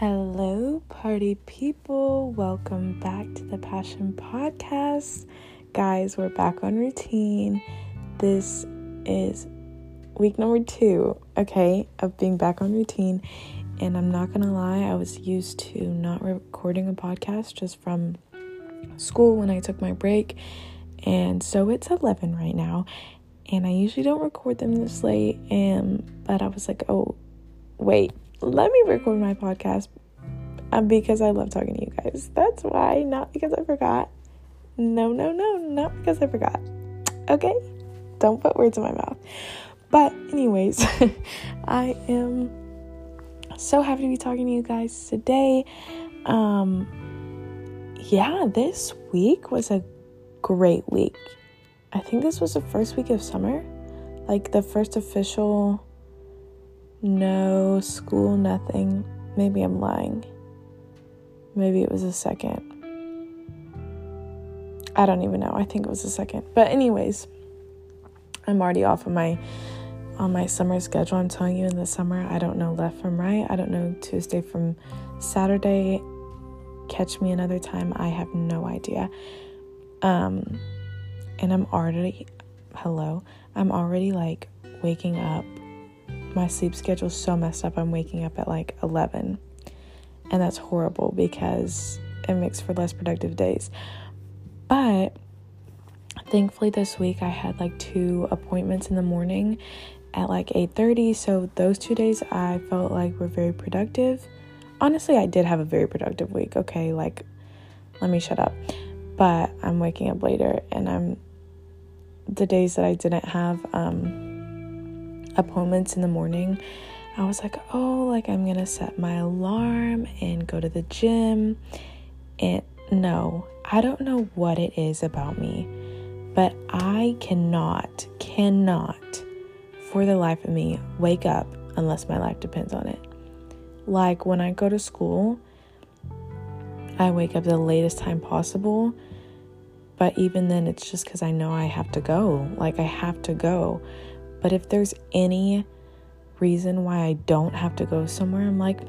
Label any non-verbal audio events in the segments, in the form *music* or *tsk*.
Hello, party people. Welcome back to the Passion Podcast. Guys, we're back on routine. This is week number two, okay, of being back on routine. And I'm not gonna lie, I was used to not recording a podcast just from school when I took my break. And so it's 11 right now. And I usually don't record them this late. And but I was like, oh, wait, let me record my podcast um, because I love talking to you guys. That's why, not because I forgot. No, no, no, not because I forgot. Okay? Don't put words in my mouth. But, anyways, *laughs* I am so happy to be talking to you guys today. Um, yeah, this week was a great week. I think this was the first week of summer, like the first official no school, nothing. Maybe I'm lying. Maybe it was a second. I don't even know. I think it was a second. But anyways, I'm already off of my on my summer schedule. I'm telling you in the summer, I don't know left from right. I don't know Tuesday from Saturday. Catch me another time. I have no idea. Um and I'm already hello. I'm already like waking up my sleep schedule's so messed up. I'm waking up at like 11. And that's horrible because it makes for less productive days. But thankfully this week I had like two appointments in the morning at like 8:30, so those two days I felt like were very productive. Honestly, I did have a very productive week. Okay, like let me shut up. But I'm waking up later and I'm the days that I didn't have um appointments in the morning, I was like, oh, like I'm gonna set my alarm and go to the gym. And no, I don't know what it is about me, but I cannot, cannot for the life of me wake up unless my life depends on it. Like when I go to school, I wake up the latest time possible. But even then, it's just because I know I have to go. Like, I have to go. But if there's any reason why I don't have to go somewhere, I'm like,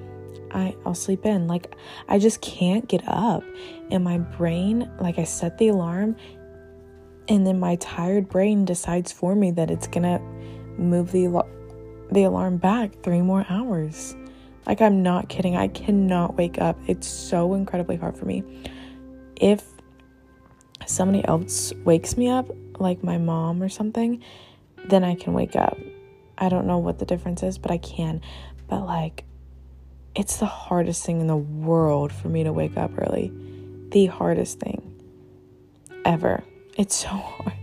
I, I'll sleep in. Like, I just can't get up. And my brain, like, I set the alarm, and then my tired brain decides for me that it's gonna move the, the alarm back three more hours. Like, I'm not kidding. I cannot wake up. It's so incredibly hard for me. If somebody else wakes me up, like my mom or something, then I can wake up. I don't know what the difference is, but I can. But like, it's the hardest thing in the world for me to wake up early. The hardest thing ever. It's so *laughs* hard.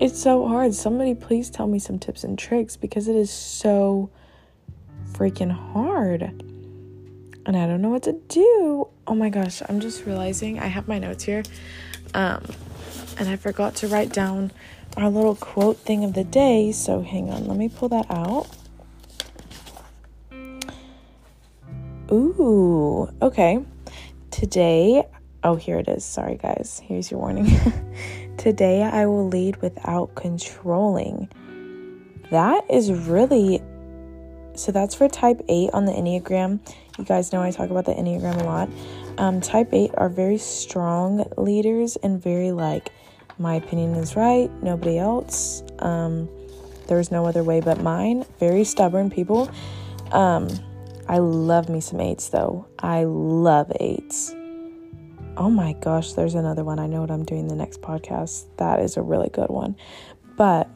It's so hard. Somebody please tell me some tips and tricks because it is so freaking hard. And I don't know what to do. Oh my gosh, I'm just realizing I have my notes here. Um and I forgot to write down our little quote thing of the day. So hang on, let me pull that out. Ooh, okay. Today, oh, here it is. Sorry, guys. Here's your warning. *laughs* Today, I will lead without controlling. That is really so that's for type 8 on the Enneagram. You guys know I talk about the Enneagram a lot. Um, type 8 are very strong leaders and very like my opinion is right, nobody else. Um, there's no other way but mine. Very stubborn people. Um, I love me some eights though. I love eights. Oh my gosh, there's another one. I know what I'm doing the next podcast. That is a really good one. But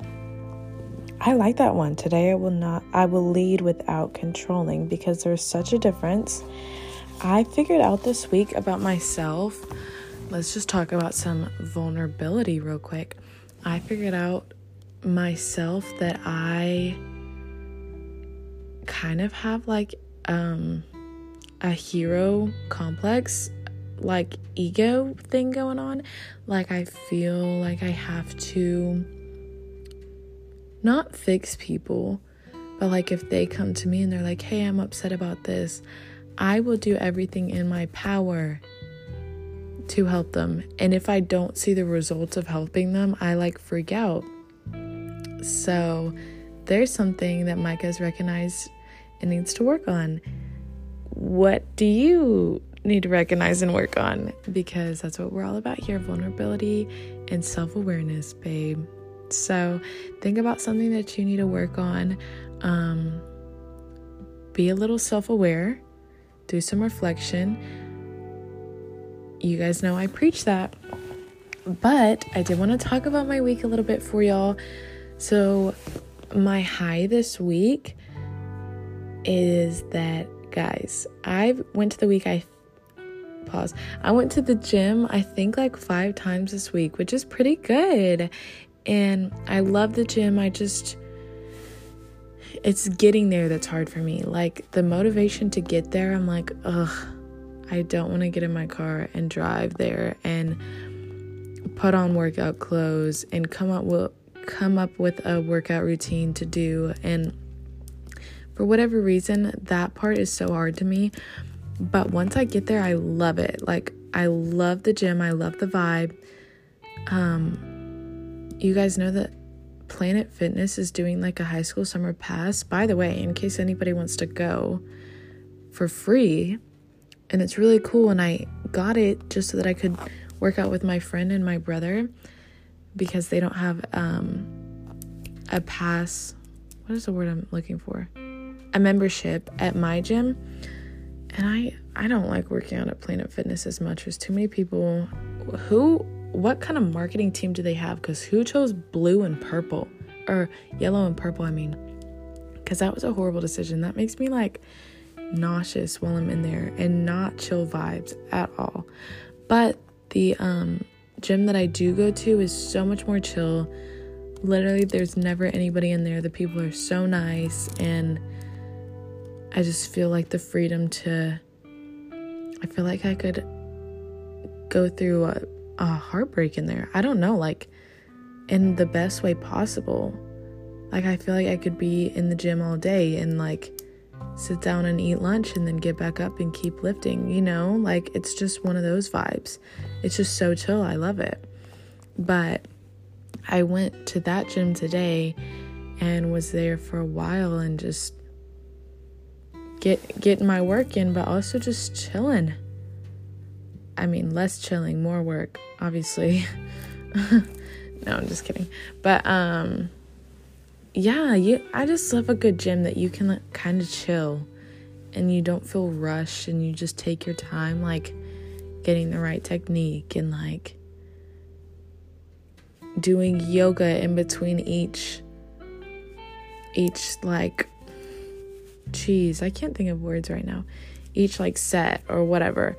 I like that one. Today I will not I will lead without controlling because there's such a difference. I figured out this week about myself let's just talk about some vulnerability real quick. I figured out myself that I kind of have like um a hero complex like ego thing going on like I feel like I have to not fix people but like if they come to me and they're like hey I'm upset about this I will do everything in my power to help them. And if I don't see the results of helping them, I like freak out. So there's something that Micah's recognized and needs to work on. what do you need to recognize and work on? Because that's what we're all about here vulnerability and self awareness, babe. So think about something that you need to work on. Um, be a little self aware, do some reflection. You guys know I preach that. But I did want to talk about my week a little bit for y'all. So, my high this week is that guys, I went to the week I pause. I went to the gym I think like 5 times this week, which is pretty good. And I love the gym. I just it's getting there that's hard for me. Like the motivation to get there, I'm like, ugh, I don't want to get in my car and drive there and put on workout clothes and come up with come up with a workout routine to do. And for whatever reason that part is so hard to me but once i get there i love it. Like i love the gym i love the vibe. Um you guys know that planet fitness is doing like a high school summer pass? By the way in case anybody wants to go for free and it's really cool and i got it just so that i could work out with my friend and my brother because they don't have um, a pass. What is the word I'm looking for? A membership at my gym. And I I don't like working out at Planet Fitness as much. There's too many people who what kind of marketing team do they have? Because who chose blue and purple? Or yellow and purple, I mean. Because that was a horrible decision. That makes me like nauseous while I'm in there and not chill vibes at all. But the um, gym that I do go to is so much more chill. Literally, there's never anybody in there. The people are so nice, and I just feel like the freedom to. I feel like I could go through a, a heartbreak in there. I don't know, like in the best way possible. Like, I feel like I could be in the gym all day and like sit down and eat lunch and then get back up and keep lifting, you know? Like it's just one of those vibes. It's just so chill. I love it. But I went to that gym today and was there for a while and just get getting my work in, but also just chilling. I mean, less chilling, more work, obviously. *laughs* no, I'm just kidding. But um yeah, you I just love a good gym that you can like, kind of chill and you don't feel rushed and you just take your time like getting the right technique and like doing yoga in between each each like geez, I can't think of words right now. Each like set or whatever.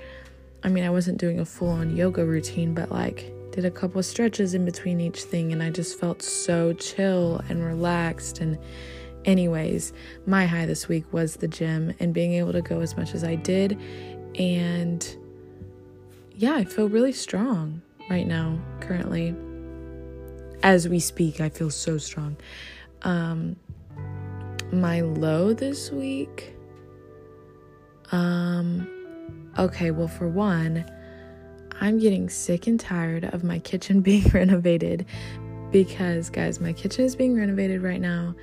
I mean, I wasn't doing a full on yoga routine, but like did a couple stretches in between each thing and I just felt so chill and relaxed and anyways, my high this week was the gym and being able to go as much as I did and yeah, I feel really strong right now currently. As we speak, I feel so strong. Um my low this week um okay, well for one, I'm getting sick and tired of my kitchen *laughs* being renovated because, guys, my kitchen is being renovated right now.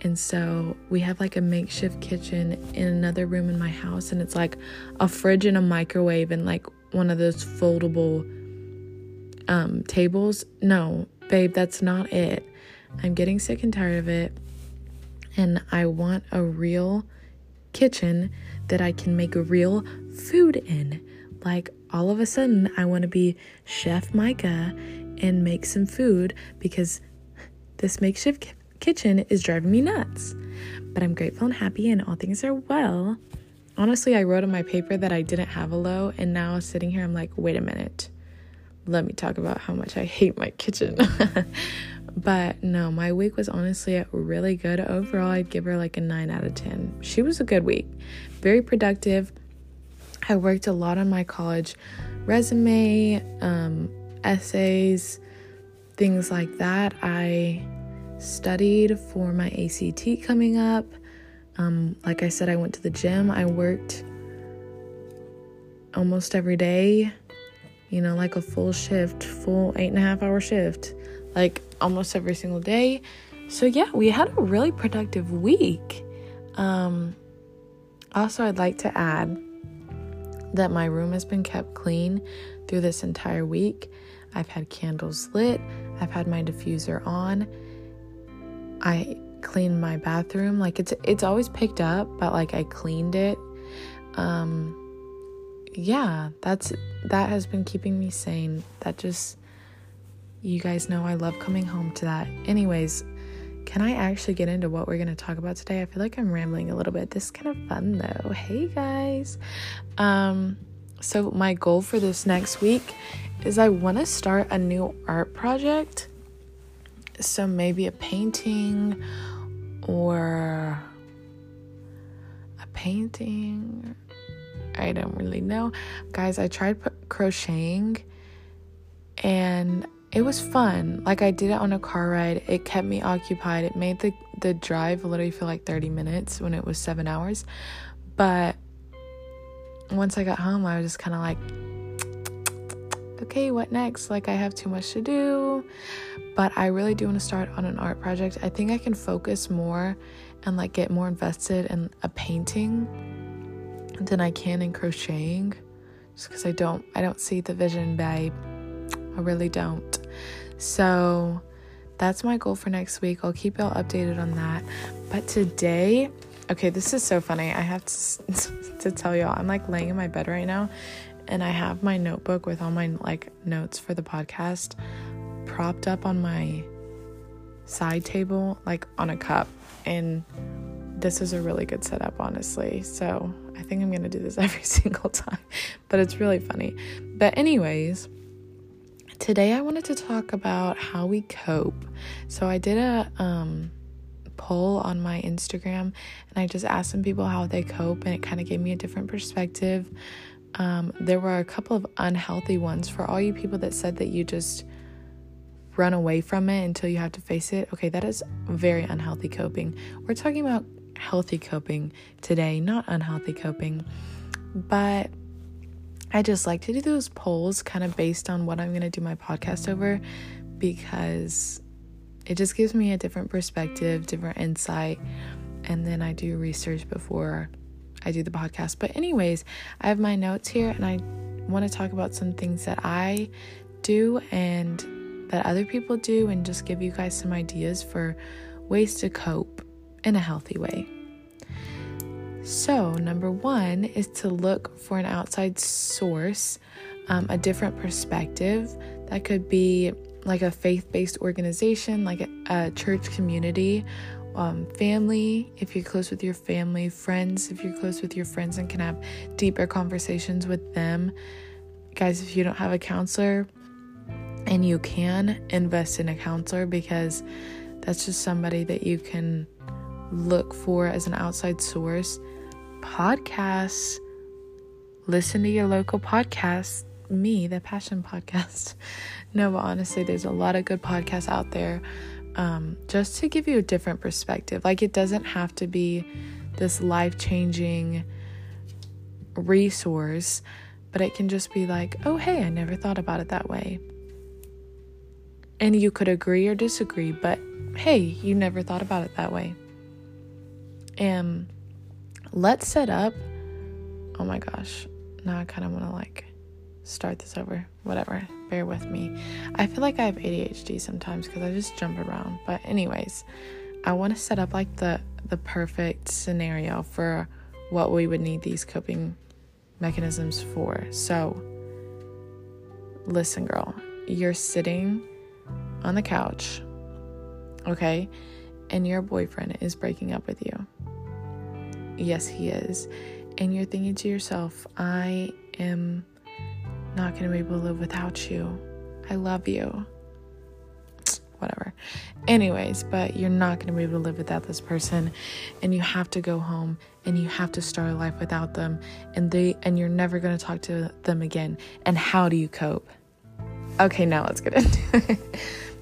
And so we have like a makeshift kitchen in another room in my house, and it's like a fridge and a microwave and like one of those foldable um, tables. No, babe, that's not it. I'm getting sick and tired of it, and I want a real kitchen that I can make real food in. Like all of a sudden I want to be Chef Micah and make some food because this makeshift kitchen is driving me nuts. But I'm grateful and happy, and all things are well. Honestly, I wrote on my paper that I didn't have a low, and now sitting here, I'm like, wait a minute. Let me talk about how much I hate my kitchen. *laughs* but no, my week was honestly really good. Overall, I'd give her like a 9 out of 10. She was a good week, very productive I worked a lot on my college resume, um, essays, things like that. I studied for my ACT coming up. Um, like I said, I went to the gym. I worked almost every day, you know, like a full shift, full eight and a half hour shift, like almost every single day. So, yeah, we had a really productive week. Um, Also, I'd like to add that my room has been kept clean through this entire week. I've had candles lit, I've had my diffuser on. I cleaned my bathroom. Like it's it's always picked up, but like I cleaned it. Um yeah, that's that has been keeping me sane. That just you guys know I love coming home to that. Anyways, can I actually get into what we're going to talk about today? I feel like I'm rambling a little bit. This is kind of fun though. Hey guys. Um so my goal for this next week is I want to start a new art project. So maybe a painting or a painting. I don't really know. Guys, I tried crocheting and it was fun. Like I did it on a car ride. It kept me occupied. It made the the drive literally feel like 30 minutes when it was 7 hours. But once I got home, I was just kind of like *tsk* okay, what next? Like I have too much to do. But I really do want to start on an art project. I think I can focus more and like get more invested in a painting than I can in crocheting. Just because I don't I don't see the vision, babe. I really don't. So that's my goal for next week. I'll keep y'all updated on that. But today, okay, this is so funny. I have to, *laughs* to tell y'all, I'm like laying in my bed right now and I have my notebook with all my like notes for the podcast propped up on my side table, like on a cup. And this is a really good setup, honestly. So I think I'm gonna do this *laughs* every single time, but it's really funny. But, anyways, today I wanted to talk about how we cope. So I did a um, poll on my Instagram and I just asked some people how they cope, and it kind of gave me a different perspective. Um, there were a couple of unhealthy ones for all you people that said that you just run away from it until you have to face it. Okay, that is very unhealthy coping. We're talking about healthy coping today, not unhealthy coping. But I just like to do those polls kind of based on what I'm going to do my podcast over because it just gives me a different perspective, different insight. And then I do research before I do the podcast. But, anyways, I have my notes here and I want to talk about some things that I do and that other people do and just give you guys some ideas for ways to cope in a healthy way. So, number one is to look for an outside source, um, a different perspective. That could be like a faith based organization, like a, a church community, um, family, if you're close with your family, friends, if you're close with your friends and can have deeper conversations with them. Guys, if you don't have a counselor and you can invest in a counselor because that's just somebody that you can look for as an outside source podcasts. Listen to your local podcasts. Me, the Passion Podcast. *laughs* no, but honestly, there's a lot of good podcasts out there um, just to give you a different perspective. Like, it doesn't have to be this life changing resource, but it can just be like, oh, hey, I never thought about it that way. And you could agree or disagree, but hey, you never thought about it that way. And let's set up. Oh my gosh. Now I kind of want to like start this over. Whatever. Bear with me. I feel like I have ADHD sometimes because I just jump around. But anyways, I want to set up like the the perfect scenario for what we would need these coping mechanisms for. So, listen, girl. You're sitting on the couch, okay? And your boyfriend is breaking up with you. Yes, He is. And you're thinking to yourself, I am not going to be able to live without you. I love you. *tsk* Whatever. Anyways, but you're not going to be able to live without this person and you have to go home and you have to start a life without them and they and you're never going to talk to them again. And how do you cope? Okay, now let's get into *laughs* it.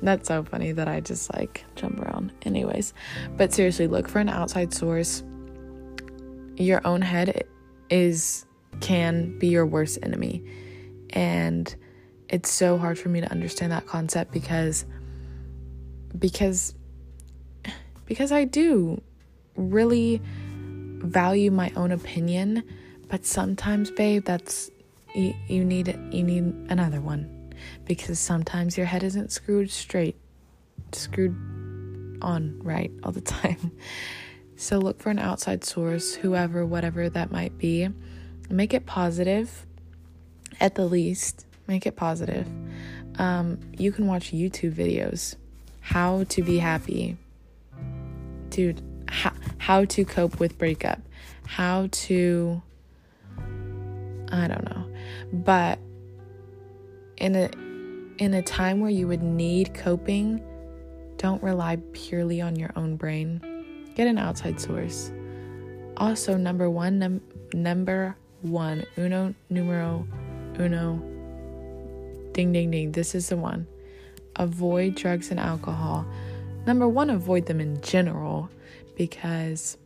That's so funny that I just like jump around. Anyways, but seriously, look for an outside source your own head is can be your worst enemy. And it's so hard for me to understand that concept because because because I do really value my own opinion, but sometimes, babe, that's you, you need you need another one because sometimes your head isn't screwed straight, screwed on right all the *laughs* time. So look for an outside source, whoever, whatever that might be. Make it positive, at the least. Make it positive. Um, you can watch YouTube videos. How to be happy. Dude, how, how to cope with breakup. How to. I don't know. But in a in a time where you would need coping, don't rely purely on your own brain Get an outside source. Also, number one, num- number one, uno numero uno. Ding, ding, ding. This is the one. Avoid drugs and alcohol. Number one, avoid them in general because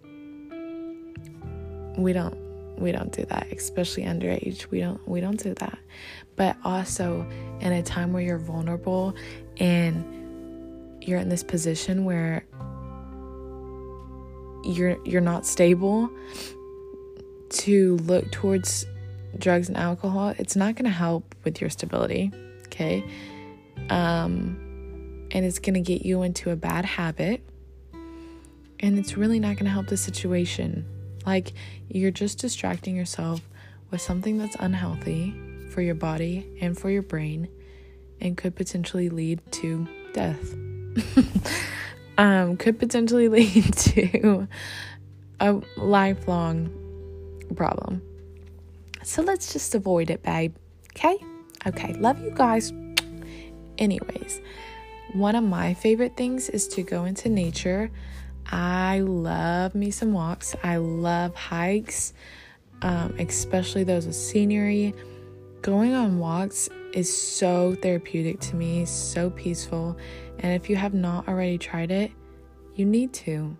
we don't we don't do that especially underage we don't we don't do that but also in a time where you're vulnerable and you're in this position where you're you're not stable to look towards drugs and alcohol, it's not going to help with your stability, okay? Um and it's going to get you into a bad habit. And it's really not going to help the situation. Like you're just distracting yourself with something that's unhealthy for your body and for your brain and could potentially lead to death. *laughs* um, could potentially *laughs* lead to a lifelong problem. So let's just avoid it, babe. Okay? Okay. Love you guys. Anyways, one of my favorite things is to go into nature. I love me some walks. I love hikes, um, especially those with scenery. Going on walks is so therapeutic to me, so peaceful. And if you have not already tried it, you need to.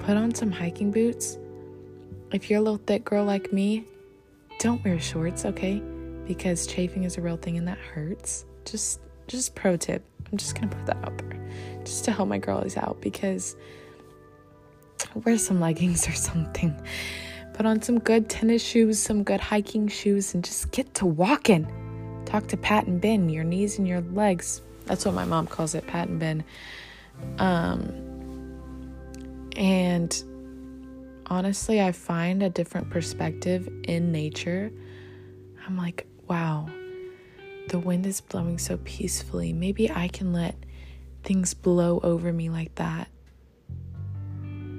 Put on some hiking boots. If you're a little thick girl like me, don't wear shorts, okay? Because chafing is a real thing and that hurts. Just just pro tip. I'm just gonna put that out there. Just to help my girlies out because wear some leggings or something. Put on some good tennis shoes, some good hiking shoes, and just get to walking. Talk to Pat and Ben, your knees and your legs that's what my mom calls it, Pat and Ben. Um, and honestly, I find a different perspective in nature. I'm like, wow, the wind is blowing so peacefully. Maybe I can let things blow over me like that.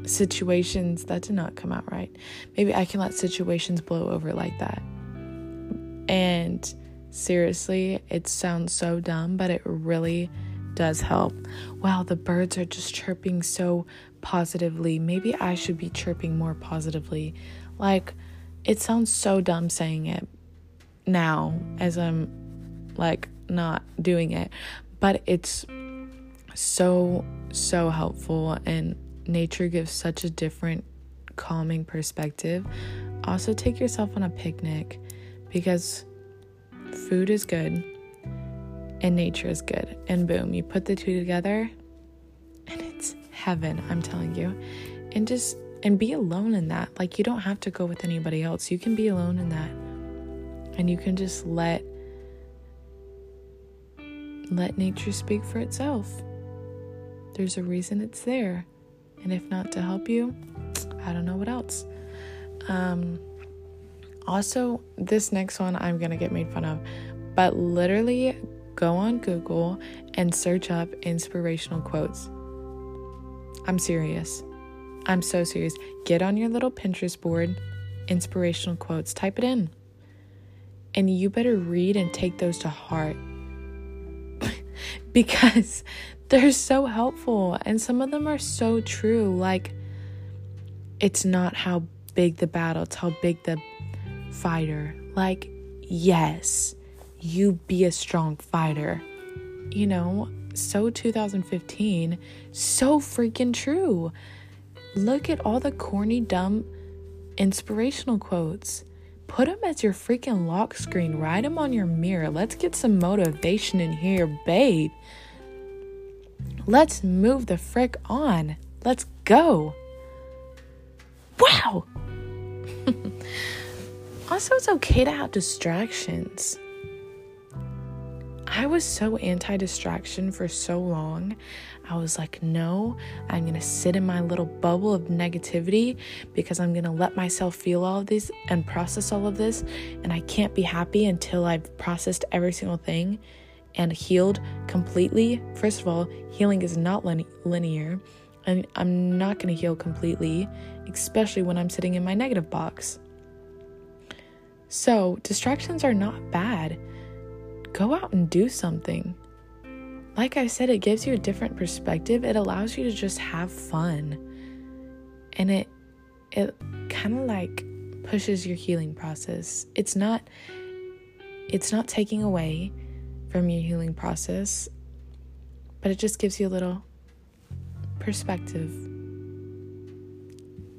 Situations that did not come out right. Maybe I can let situations blow over like that. And Seriously, it sounds so dumb, but it really does help. Wow, the birds are just chirping so positively. Maybe I should be chirping more positively. Like, it sounds so dumb saying it now as I'm like not doing it, but it's so, so helpful, and nature gives such a different calming perspective. Also, take yourself on a picnic because food is good and nature is good. And boom, you put the two together and it's heaven, I'm telling you. And just and be alone in that. Like you don't have to go with anybody else. You can be alone in that. And you can just let let nature speak for itself. There's a reason it's there. And if not to help you, I don't know what else. Um also, this next one I'm gonna get made fun of, but literally go on Google and search up inspirational quotes. I'm serious. I'm so serious. Get on your little Pinterest board, inspirational quotes, type it in. And you better read and take those to heart *laughs* because they're so helpful and some of them are so true. Like, it's not how big the battle, it's how big the fighter. Like, yes, you be a strong fighter. You know, so 2015, so freaking true. Look at all the corny, dumb, inspirational quotes. Put them as your freaking lock screen. Write them on your mirror. Let's get some motivation in here, babe. Let's move the frick on. Let's go. Wow! *laughs* also, it's okay to have distractions. I was so anti distraction for so long. I was like, no, I'm gonna sit in my little bubble of negativity because I'm gonna let myself feel all of this and process all of this. And I can't be happy until I've processed every single thing and healed completely. First of all, healing is not linear, and I'm not gonna heal completely, especially when I'm sitting in my negative box. So, distractions are not bad go out and do something. Like I said, it gives you a different perspective. It allows you to just have fun. And it it kind of like pushes your healing process. It's not it's not taking away from your healing process, but it just gives you a little perspective.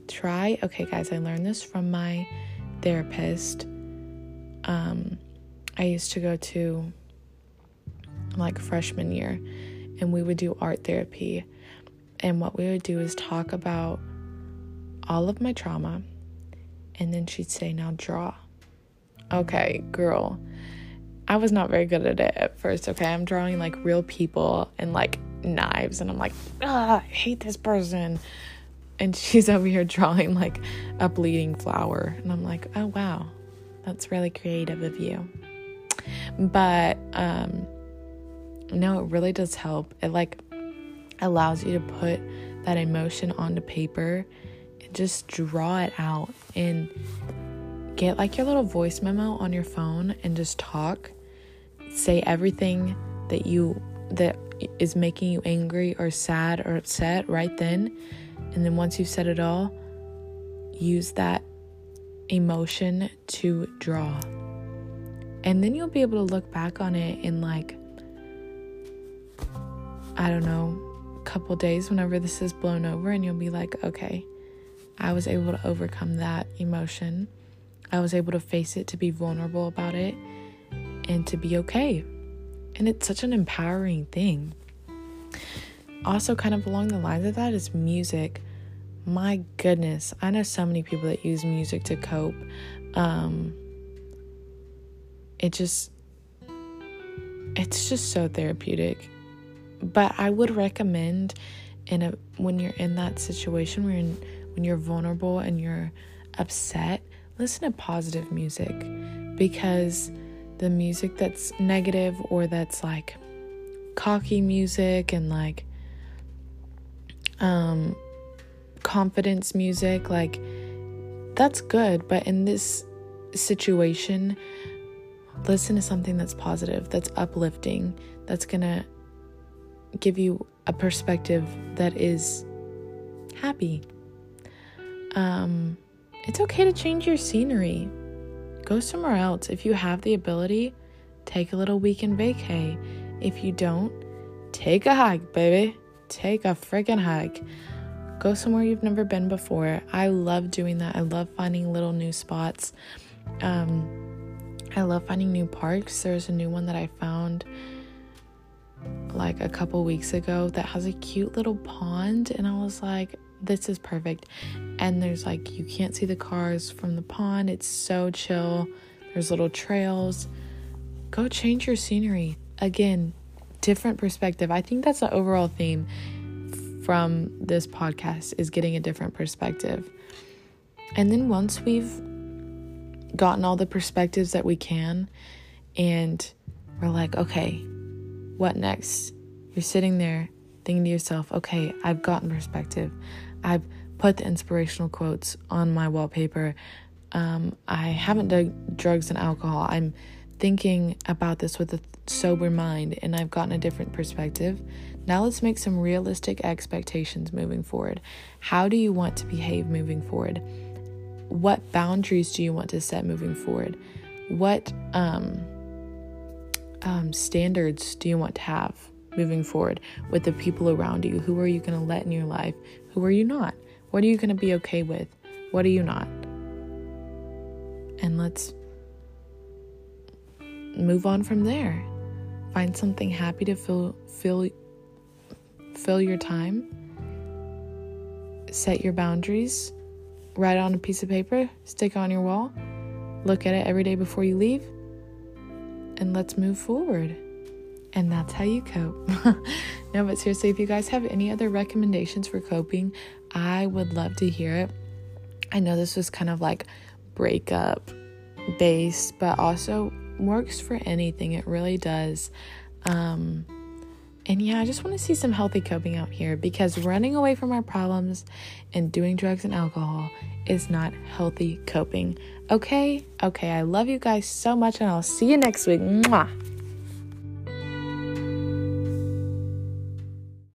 Try, okay guys, I learned this from my therapist. Um I used to go to like freshman year and we would do art therapy. And what we would do is talk about all of my trauma. And then she'd say, Now draw. Okay, girl. I was not very good at it at first. Okay, I'm drawing like real people and like knives, and I'm like, I hate this person. And *laughs* she's over here drawing like a bleeding flower. And I'm like, oh wow, that's really creative of you. But um no, it really does help. It like allows you to put that emotion onto paper and just draw it out and get like your little voice memo on your phone and just talk. Say everything that you that is making you angry or sad or upset right then. And then once you've said it all, use that emotion to draw. And then you'll be able to look back on it in like, I don't know, a couple days whenever this is blown over, and you'll be like, okay, I was able to overcome that emotion. I was able to face it, to be vulnerable about it, and to be okay. And it's such an empowering thing. Also, kind of along the lines of that is music. My goodness, I know so many people that use music to cope. Um, it just it's just so therapeutic but i would recommend in a when you're in that situation where you're when you're vulnerable and you're upset listen to positive music because the music that's negative or that's like cocky music and like um confidence music like that's good but in this situation listen to something that's positive, that's uplifting, that's going to give you a perspective that is happy. Um, it's okay to change your scenery. Go somewhere else. If you have the ability, take a little weekend vacay. If you don't, take a hike, baby. Take a freaking hike. Go somewhere you've never been before. I love doing that. I love finding little new spots. Um, I love finding new parks. There's a new one that I found like a couple weeks ago that has a cute little pond, and I was like, this is perfect. And there's like, you can't see the cars from the pond, it's so chill. There's little trails. Go change your scenery. Again, different perspective. I think that's the overall theme from this podcast is getting a different perspective. And then once we've gotten all the perspectives that we can, and we're like, okay, what next? You're sitting there thinking to yourself, okay, I've gotten perspective. I've put the inspirational quotes on my wallpaper. Um, I haven't done drugs and alcohol. I'm thinking about this with a sober mind and I've gotten a different perspective. Now let's make some realistic expectations moving forward. How do you want to behave moving forward? what boundaries do you want to set moving forward? What um, um, standards do you want to have moving forward with the people around you? Who are you going to let in your life? Who are you not? What are you going to be okay with? What are you not? And let's move on from there. Find something happy to fill fill fill your time. Set your boundaries write on a piece of paper, stick on your wall, look at it every day before you leave, and let's move forward. And that's how you cope. *laughs* no, but seriously, if you guys have any other recommendations for coping, I would love to hear it. I know this was kind of like breakup based, but also works for anything. It really does. Um, and yeah, I just want to see some healthy coping out here because running away from our problems and doing drugs and alcohol is not healthy coping. Okay? Okay, I love you guys so much and I'll see you next week. Mwah.